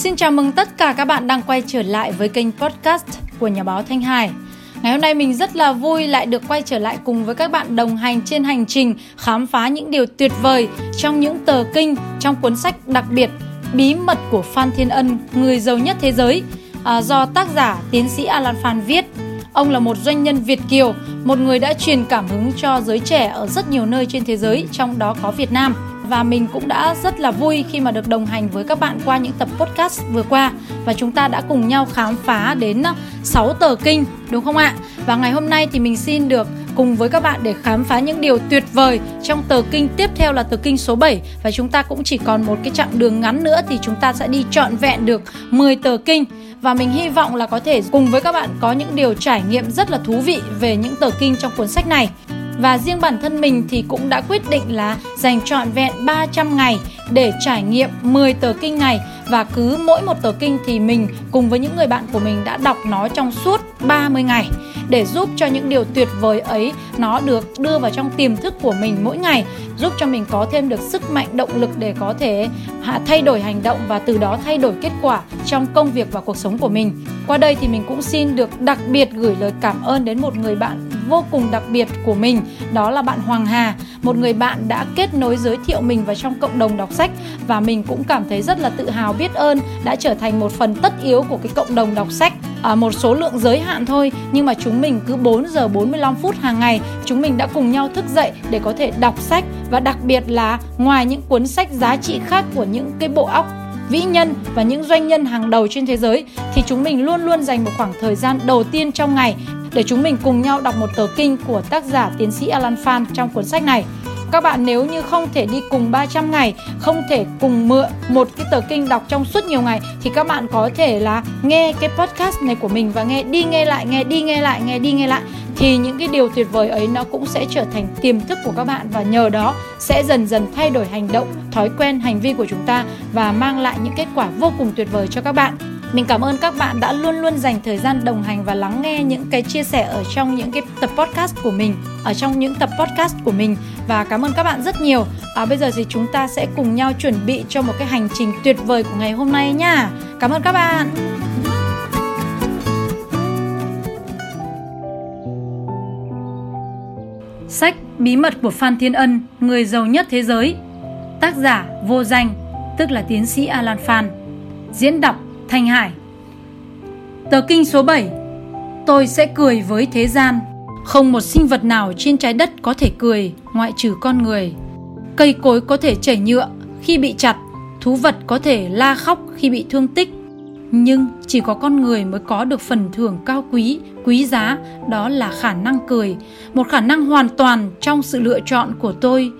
Xin chào mừng tất cả các bạn đang quay trở lại với kênh podcast của nhà báo Thanh Hải. Ngày hôm nay mình rất là vui lại được quay trở lại cùng với các bạn đồng hành trên hành trình khám phá những điều tuyệt vời trong những tờ kinh trong cuốn sách đặc biệt Bí mật của Phan Thiên Ân, người giàu nhất thế giới à, do tác giả tiến sĩ Alan Phan viết. Ông là một doanh nhân Việt kiều, một người đã truyền cảm hứng cho giới trẻ ở rất nhiều nơi trên thế giới, trong đó có Việt Nam và mình cũng đã rất là vui khi mà được đồng hành với các bạn qua những tập podcast vừa qua và chúng ta đã cùng nhau khám phá đến ờ, 6 tờ kinh, đúng không ạ? Và ngày hôm nay thì mình xin được cùng với các bạn để khám phá những điều tuyệt vời trong tờ kinh tiếp theo là tờ kinh số 7 và chúng ta cũng chỉ còn một cái chặng đường ngắn nữa thì chúng ta sẽ đi trọn vẹn được 10 tờ kinh và mình hy vọng là có thể cùng với các bạn có những điều trải nghiệm rất là thú vị về những tờ kinh trong cuốn sách này. Và riêng bản thân mình thì cũng đã quyết định là dành trọn vẹn 300 ngày để trải nghiệm 10 tờ kinh này và cứ mỗi một tờ kinh thì mình cùng với những người bạn của mình đã đọc nó trong suốt 30 ngày để giúp cho những điều tuyệt vời ấy nó được đưa vào trong tiềm thức của mình mỗi ngày, giúp cho mình có thêm được sức mạnh, động lực để có thể thay đổi hành động và từ đó thay đổi kết quả trong công việc và cuộc sống của mình. Qua đây thì mình cũng xin được đặc biệt gửi lời cảm ơn đến một người bạn vô cùng đặc biệt của mình, đó là bạn Hoàng Hà, một người bạn đã kết nối giới thiệu mình vào trong cộng đồng đọc sách và mình cũng cảm thấy rất là tự hào biết ơn đã trở thành một phần tất yếu của cái cộng đồng đọc sách. À, một số lượng giới hạn thôi nhưng mà chúng mình cứ 4 giờ 45 phút hàng ngày chúng mình đã cùng nhau thức dậy để có thể đọc sách và đặc biệt là ngoài những cuốn sách giá trị khác của những cái bộ óc vĩ nhân và những doanh nhân hàng đầu trên thế giới thì chúng mình luôn luôn dành một khoảng thời gian đầu tiên trong ngày để chúng mình cùng nhau đọc một tờ kinh của tác giả tiến sĩ Alan Phan trong cuốn sách này. Các bạn nếu như không thể đi cùng 300 ngày, không thể cùng mượn một cái tờ kinh đọc trong suốt nhiều ngày thì các bạn có thể là nghe cái podcast này của mình và nghe đi nghe lại, nghe đi nghe lại, nghe đi nghe lại thì những cái điều tuyệt vời ấy nó cũng sẽ trở thành tiềm thức của các bạn và nhờ đó sẽ dần dần thay đổi hành động, thói quen, hành vi của chúng ta và mang lại những kết quả vô cùng tuyệt vời cho các bạn. Mình cảm ơn các bạn đã luôn luôn dành thời gian đồng hành và lắng nghe những cái chia sẻ ở trong những cái tập podcast của mình, ở trong những tập podcast của mình và cảm ơn các bạn rất nhiều. À, bây giờ thì chúng ta sẽ cùng nhau chuẩn bị cho một cái hành trình tuyệt vời của ngày hôm nay nha. Cảm ơn các bạn. Sách Bí mật của Phan Thiên Ân, người giàu nhất thế giới. Tác giả vô danh, tức là tiến sĩ Alan Phan. Diễn đọc Thanh Hải. Tờ kinh số 7 Tôi sẽ cười với thế gian. Không một sinh vật nào trên trái đất có thể cười ngoại trừ con người. Cây cối có thể chảy nhựa khi bị chặt Thú vật có thể la khóc khi bị thương tích. Nhưng chỉ có con người mới có được phần thưởng cao quý, quý giá Đó là khả năng cười Một khả năng hoàn toàn trong sự lựa chọn của tôi.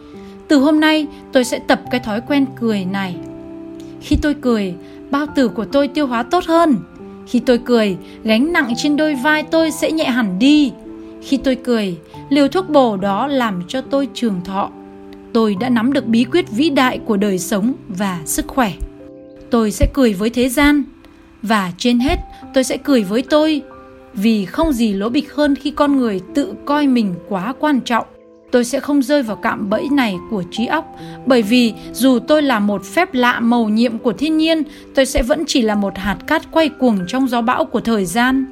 Từ hôm nay tôi sẽ tập cái thói quen cười này. Khi tôi cười, bao tử của tôi tiêu hóa tốt hơn. Khi tôi cười, gánh nặng trên đôi vai tôi sẽ nhẹ hẳn đi. Khi tôi cười, liều thuốc bổ đó làm cho tôi trường thọ. Tôi đã nắm được bí quyết vĩ đại của đời sống và sức khỏe. Tôi sẽ cười với thế gian và trên hết tôi sẽ cười với tôi vì không gì lỗ bịch hơn khi con người tự coi mình quá quan trọng tôi sẽ không rơi vào cạm bẫy này của trí óc, bởi vì dù tôi là một phép lạ màu nhiệm của thiên nhiên, tôi sẽ vẫn chỉ là một hạt cát quay cuồng trong gió bão của thời gian.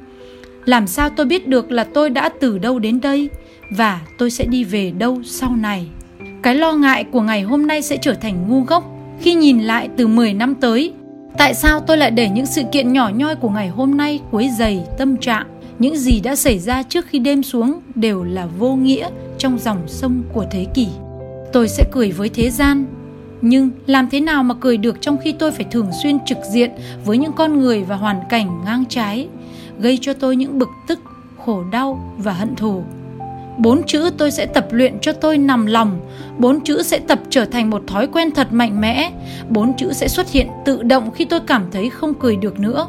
Làm sao tôi biết được là tôi đã từ đâu đến đây và tôi sẽ đi về đâu sau này? Cái lo ngại của ngày hôm nay sẽ trở thành ngu ngốc khi nhìn lại từ 10 năm tới. Tại sao tôi lại để những sự kiện nhỏ nhoi của ngày hôm nay quấy dày tâm trạng? Những gì đã xảy ra trước khi đêm xuống đều là vô nghĩa trong dòng sông của thế kỷ. Tôi sẽ cười với thế gian, nhưng làm thế nào mà cười được trong khi tôi phải thường xuyên trực diện với những con người và hoàn cảnh ngang trái, gây cho tôi những bực tức, khổ đau và hận thù? Bốn chữ tôi sẽ tập luyện cho tôi nằm lòng, bốn chữ sẽ tập trở thành một thói quen thật mạnh mẽ, bốn chữ sẽ xuất hiện tự động khi tôi cảm thấy không cười được nữa.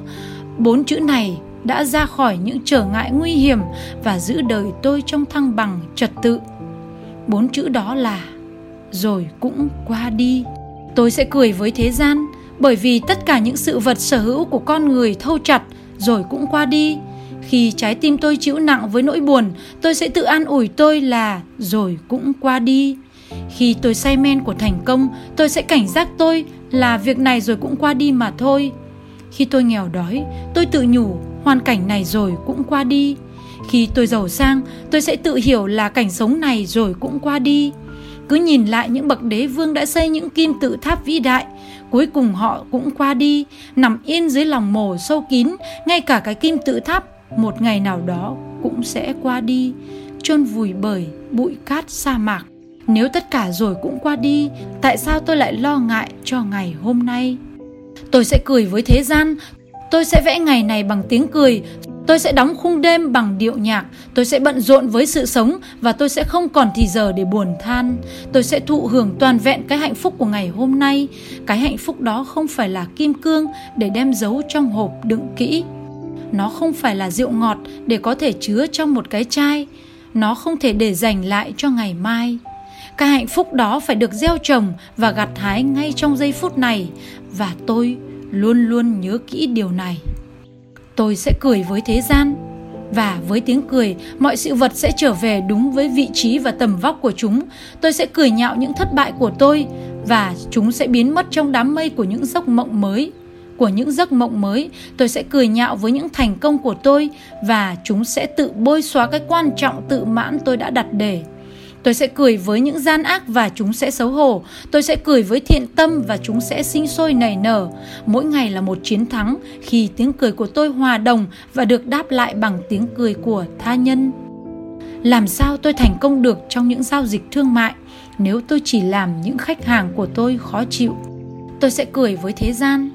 Bốn chữ này đã ra khỏi những trở ngại nguy hiểm và giữ đời tôi trong thăng bằng trật tự. Bốn chữ đó là rồi cũng qua đi. Tôi sẽ cười với thế gian bởi vì tất cả những sự vật sở hữu của con người thâu chặt rồi cũng qua đi. Khi trái tim tôi chịu nặng với nỗi buồn tôi sẽ tự an ủi tôi là rồi cũng qua đi. Khi tôi say men của thành công tôi sẽ cảnh giác tôi là việc này rồi cũng qua đi mà thôi. Khi tôi nghèo đói, tôi tự nhủ hoàn cảnh này rồi cũng qua đi. Khi tôi giàu sang, tôi sẽ tự hiểu là cảnh sống này rồi cũng qua đi. Cứ nhìn lại những bậc đế vương đã xây những kim tự tháp vĩ đại, cuối cùng họ cũng qua đi, nằm yên dưới lòng mồ sâu kín, ngay cả cái kim tự tháp một ngày nào đó cũng sẽ qua đi, chôn vùi bởi bụi cát sa mạc. Nếu tất cả rồi cũng qua đi, tại sao tôi lại lo ngại cho ngày hôm nay? Tôi sẽ cười với thế gian, tôi sẽ vẽ ngày này bằng tiếng cười, tôi sẽ đóng khung đêm bằng điệu nhạc, tôi sẽ bận rộn với sự sống và tôi sẽ không còn thì giờ để buồn than. Tôi sẽ thụ hưởng toàn vẹn cái hạnh phúc của ngày hôm nay. Cái hạnh phúc đó không phải là kim cương để đem giấu trong hộp đựng kỹ. Nó không phải là rượu ngọt để có thể chứa trong một cái chai. Nó không thể để dành lại cho ngày mai cái hạnh phúc đó phải được gieo trồng và gặt hái ngay trong giây phút này và tôi luôn luôn nhớ kỹ điều này. Tôi sẽ cười với thế gian, và với tiếng cười, mọi sự vật sẽ trở về đúng với vị trí và tầm vóc của chúng. Tôi sẽ cười nhạo những thất bại của tôi, và chúng sẽ biến mất trong đám mây của những giấc mộng mới. Của những giấc mộng mới, tôi sẽ cười nhạo với những thành công của tôi, và chúng sẽ tự bôi xóa cái quan trọng tự mãn tôi đã đặt để. Tôi sẽ cười với những gian ác và chúng sẽ xấu hổ. Tôi sẽ cười với thiện tâm và chúng sẽ sinh sôi nảy nở. Mỗi ngày là một chiến thắng khi tiếng cười của tôi hòa đồng và được đáp lại bằng tiếng cười của tha nhân. Làm sao tôi thành công được trong những giao dịch thương mại nếu tôi chỉ làm những khách hàng của tôi khó chịu? Tôi sẽ cười với thế gian.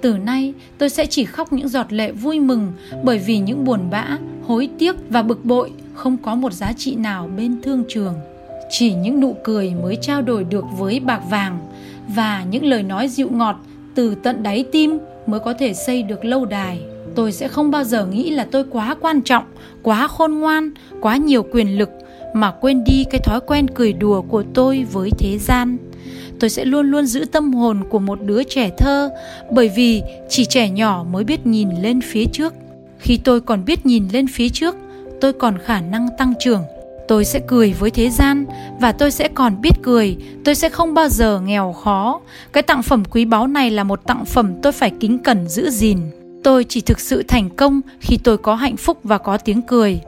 Từ nay, tôi sẽ chỉ khóc những giọt lệ vui mừng bởi vì những buồn bã, hối tiếc và bực bội không có một giá trị nào bên thương trường. Chỉ những nụ cười mới trao đổi được với bạc vàng và những lời nói dịu ngọt từ tận đáy tim mới có thể xây được lâu đài. Tôi sẽ không bao giờ nghĩ là tôi quá quan trọng, quá khôn ngoan, quá nhiều quyền lực mà quên đi cái thói quen cười đùa của tôi với thế gian. Tôi sẽ luôn luôn giữ tâm hồn của một đứa trẻ thơ, bởi vì chỉ trẻ nhỏ mới biết nhìn lên phía trước. Khi tôi còn biết nhìn lên phía trước tôi còn khả năng tăng trưởng. Tôi sẽ cười với thế gian và tôi sẽ còn biết cười. Tôi sẽ không bao giờ nghèo khó. Cái tặng phẩm quý báu này là một tặng phẩm tôi phải kính cẩn giữ gìn. Tôi chỉ thực sự thành công khi tôi có hạnh phúc và có tiếng cười.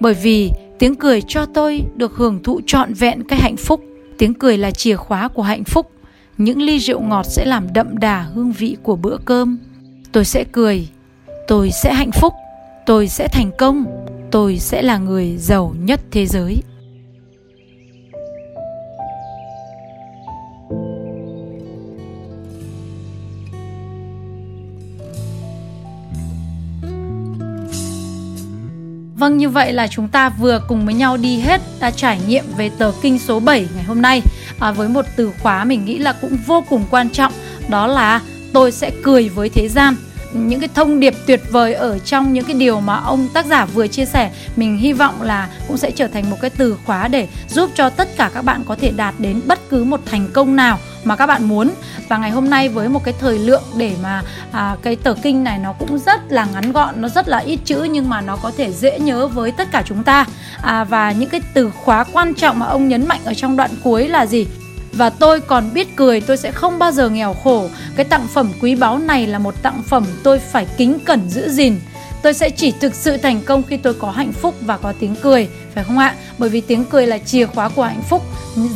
Bởi vì tiếng cười cho tôi được hưởng thụ trọn vẹn cái hạnh phúc. Tiếng cười là chìa khóa của hạnh phúc. Những ly rượu ngọt sẽ làm đậm đà hương vị của bữa cơm. Tôi sẽ cười. Tôi sẽ hạnh phúc. Tôi sẽ thành công tôi sẽ là người giàu nhất thế giới. Vâng như vậy là chúng ta vừa cùng với nhau đi hết đã trải nghiệm về tờ kinh số 7 ngày hôm nay. À, với một từ khóa mình nghĩ là cũng vô cùng quan trọng đó là tôi sẽ cười với thế gian những cái thông điệp tuyệt vời ở trong những cái điều mà ông tác giả vừa chia sẻ. Mình hy vọng là cũng sẽ trở thành một cái từ khóa để giúp cho tất cả các bạn có thể đạt đến bất cứ một thành công nào mà các bạn muốn. Và ngày hôm nay với một cái thời lượng để mà à, cái tờ kinh này nó cũng rất là ngắn gọn nó rất là ít chữ nhưng mà nó có thể dễ nhớ với tất cả chúng ta. À, và những cái từ khóa quan trọng mà ông nhấn mạnh ở trong đoạn cuối là gì? Và tôi còn biết cười, tôi sẽ không bao giờ nghèo khổ. Cái tặng phẩm quý báu này là một tặng phẩm tôi phải kính cẩn giữ gìn. Tôi sẽ chỉ thực sự thành công khi tôi có hạnh phúc và có tiếng cười, phải không ạ? Bởi vì tiếng cười là chìa khóa của hạnh phúc,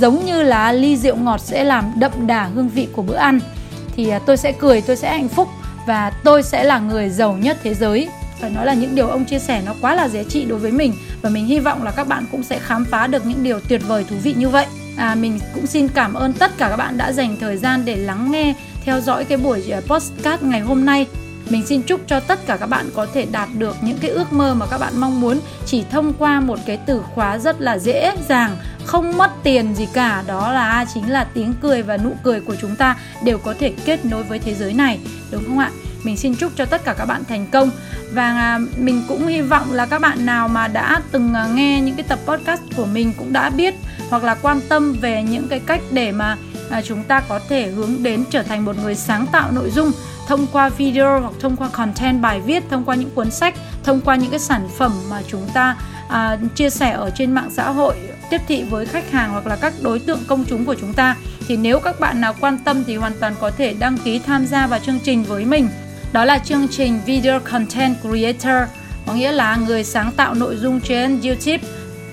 giống như là ly rượu ngọt sẽ làm đậm đà hương vị của bữa ăn. Thì à, tôi sẽ cười, tôi sẽ hạnh phúc và tôi sẽ là người giàu nhất thế giới. Phải nói là những điều ông chia sẻ nó quá là giá trị đối với mình và mình hy vọng là các bạn cũng sẽ khám phá được những điều tuyệt vời, thú vị như vậy à, mình cũng xin cảm ơn tất cả các bạn đã dành thời gian để lắng nghe theo dõi cái buổi à, podcast ngày hôm nay. Mình xin chúc cho tất cả các bạn có thể đạt được những cái ước mơ mà các bạn mong muốn chỉ thông qua một cái từ khóa rất là dễ dàng không mất tiền gì cả. Đó là chính là tiếng cười và nụ cười của chúng ta đều có thể kết nối với thế giới này đúng không ạ? Mình xin chúc cho tất cả các bạn thành công. Và à, mình cũng hy vọng là các bạn nào mà đã từng à, nghe những cái tập podcast của mình cũng đã biết hoặc là quan tâm về những cái cách để mà à, chúng ta có thể hướng đến trở thành một người sáng tạo nội dung thông qua video hoặc thông qua content bài viết thông qua những cuốn sách thông qua những cái sản phẩm mà chúng ta à, chia sẻ ở trên mạng xã hội tiếp thị với khách hàng hoặc là các đối tượng công chúng của chúng ta. Thì nếu các bạn nào quan tâm thì hoàn toàn có thể đăng ký tham gia vào chương trình với mình đó là chương trình Video Content Creator, có nghĩa là người sáng tạo nội dung trên YouTube,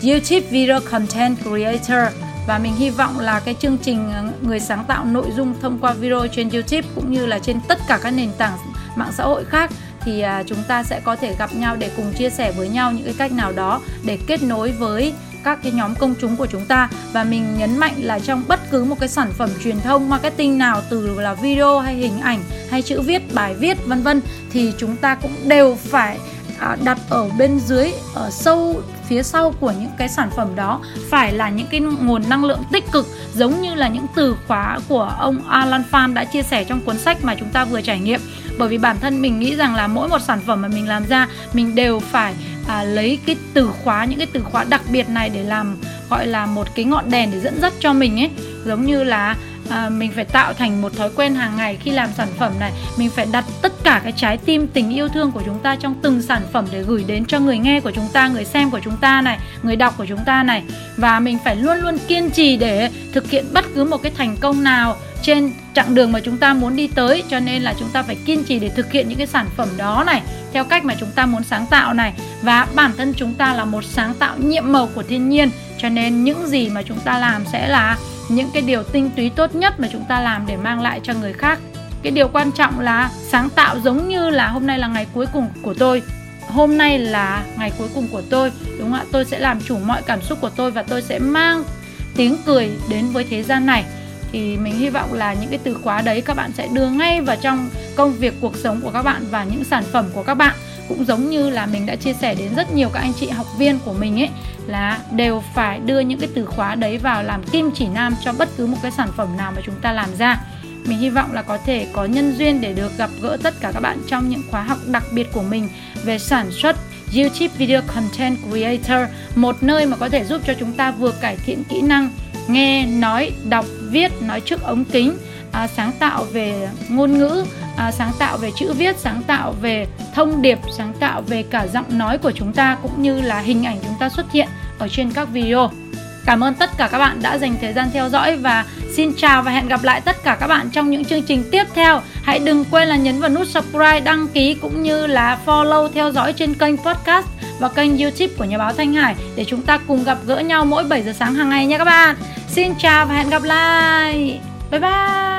YouTube Video Content Creator. Và mình hy vọng là cái chương trình ờ, người sáng tạo nội dung thông qua video trên YouTube cũng như là trên tất cả các nền tảng mạng xã hội khác thì à, chúng ta sẽ có thể gặp nhau để cùng chia sẻ với nhau những cái cách nào đó để kết nối với các cái nhóm công chúng của chúng ta. Và mình nhấn mạnh là trong bất cứ một cái sản phẩm truyền thông, marketing nào, từ là video hay hình ảnh, hay chữ viết, bài viết, vân vân, thì chúng ta cũng đều phải à, đặt ở bên dưới, ở sâu phía sau của những cái sản phẩm đó phải là những cái nguồn năng lượng tích cực giống như là những từ khóa của ông Alan Fan đã chia sẻ trong cuốn sách mà chúng ta vừa trải nghiệm. Bởi vì bản thân mình nghĩ rằng là mỗi một sản phẩm mà mình làm ra mình đều phải à, lấy cái từ khóa những cái từ khóa đặc biệt này để làm gọi là một cái ngọn đèn để dẫn dắt cho mình ấy. Giống như là à, mình phải tạo thành một thói quen hàng ngày khi làm sản phẩm này. Mình phải đặt tất cả cái trái tim tình yêu thương của chúng ta trong từng sản phẩm để gửi đến cho người nghe của chúng ta người xem của chúng ta này người đọc của chúng ta này. Và mình phải luôn luôn kiên trì để thực hiện bất cứ một cái thành công nào trên chặng đường mà chúng ta muốn đi tới. Cho nên là chúng ta phải kiên trì để thực hiện những cái sản phẩm đó này theo cách mà chúng ta muốn sáng tạo này. Và bản thân chúng ta là một sáng tạo nhiệm màu của thiên nhiên cho nên những gì mà chúng ta làm sẽ là những cái điều tinh túy tốt nhất mà chúng ta làm để mang lại cho người khác. Cái điều quan trọng là sáng tạo giống như là hôm nay là ngày cuối cùng của tôi. Hôm nay là ngày cuối cùng của tôi, đúng không ạ? Tôi sẽ làm chủ mọi cảm xúc của tôi và tôi sẽ mang tiếng cười đến với thế gian này. Thì mình hy vọng là những cái từ khóa đấy các bạn sẽ đưa ngay vào trong công việc, cuộc sống của các bạn và những sản phẩm của các bạn cũng giống như là mình đã chia sẻ đến rất nhiều các anh chị học viên của mình ấy là đều phải đưa những cái từ khóa đấy vào làm kim chỉ nam cho bất cứ một cái sản phẩm nào mà chúng ta làm ra. Mình hy vọng là có thể có nhân duyên để được gặp gỡ tất cả các bạn trong những khóa học đặc biệt của mình về sản xuất YouTube Video Content Creator, một nơi mà có thể giúp cho chúng ta vừa cải thiện kỹ năng nghe, nói, đọc, viết, nói trước ống kính, à, sáng tạo về ngôn ngữ, à, sáng tạo về chữ viết, sáng tạo về thông điệp, sáng tạo về cả giọng nói của chúng ta cũng như là hình ảnh chúng ta xuất hiện ở trên các video. Cảm ơn tất cả các bạn đã dành thời gian theo dõi và xin chào và hẹn gặp lại tất cả các bạn trong những chương trình tiếp theo. Hãy đừng quên là nhấn vào nút subscribe, đăng ký cũng như là follow theo dõi trên kênh podcast và kênh YouTube của Nhà báo Thanh Hải để chúng ta cùng gặp gỡ nhau mỗi 7 giờ sáng hàng ngày nha các bạn. Xin chào và hẹn gặp lại. Bye bye.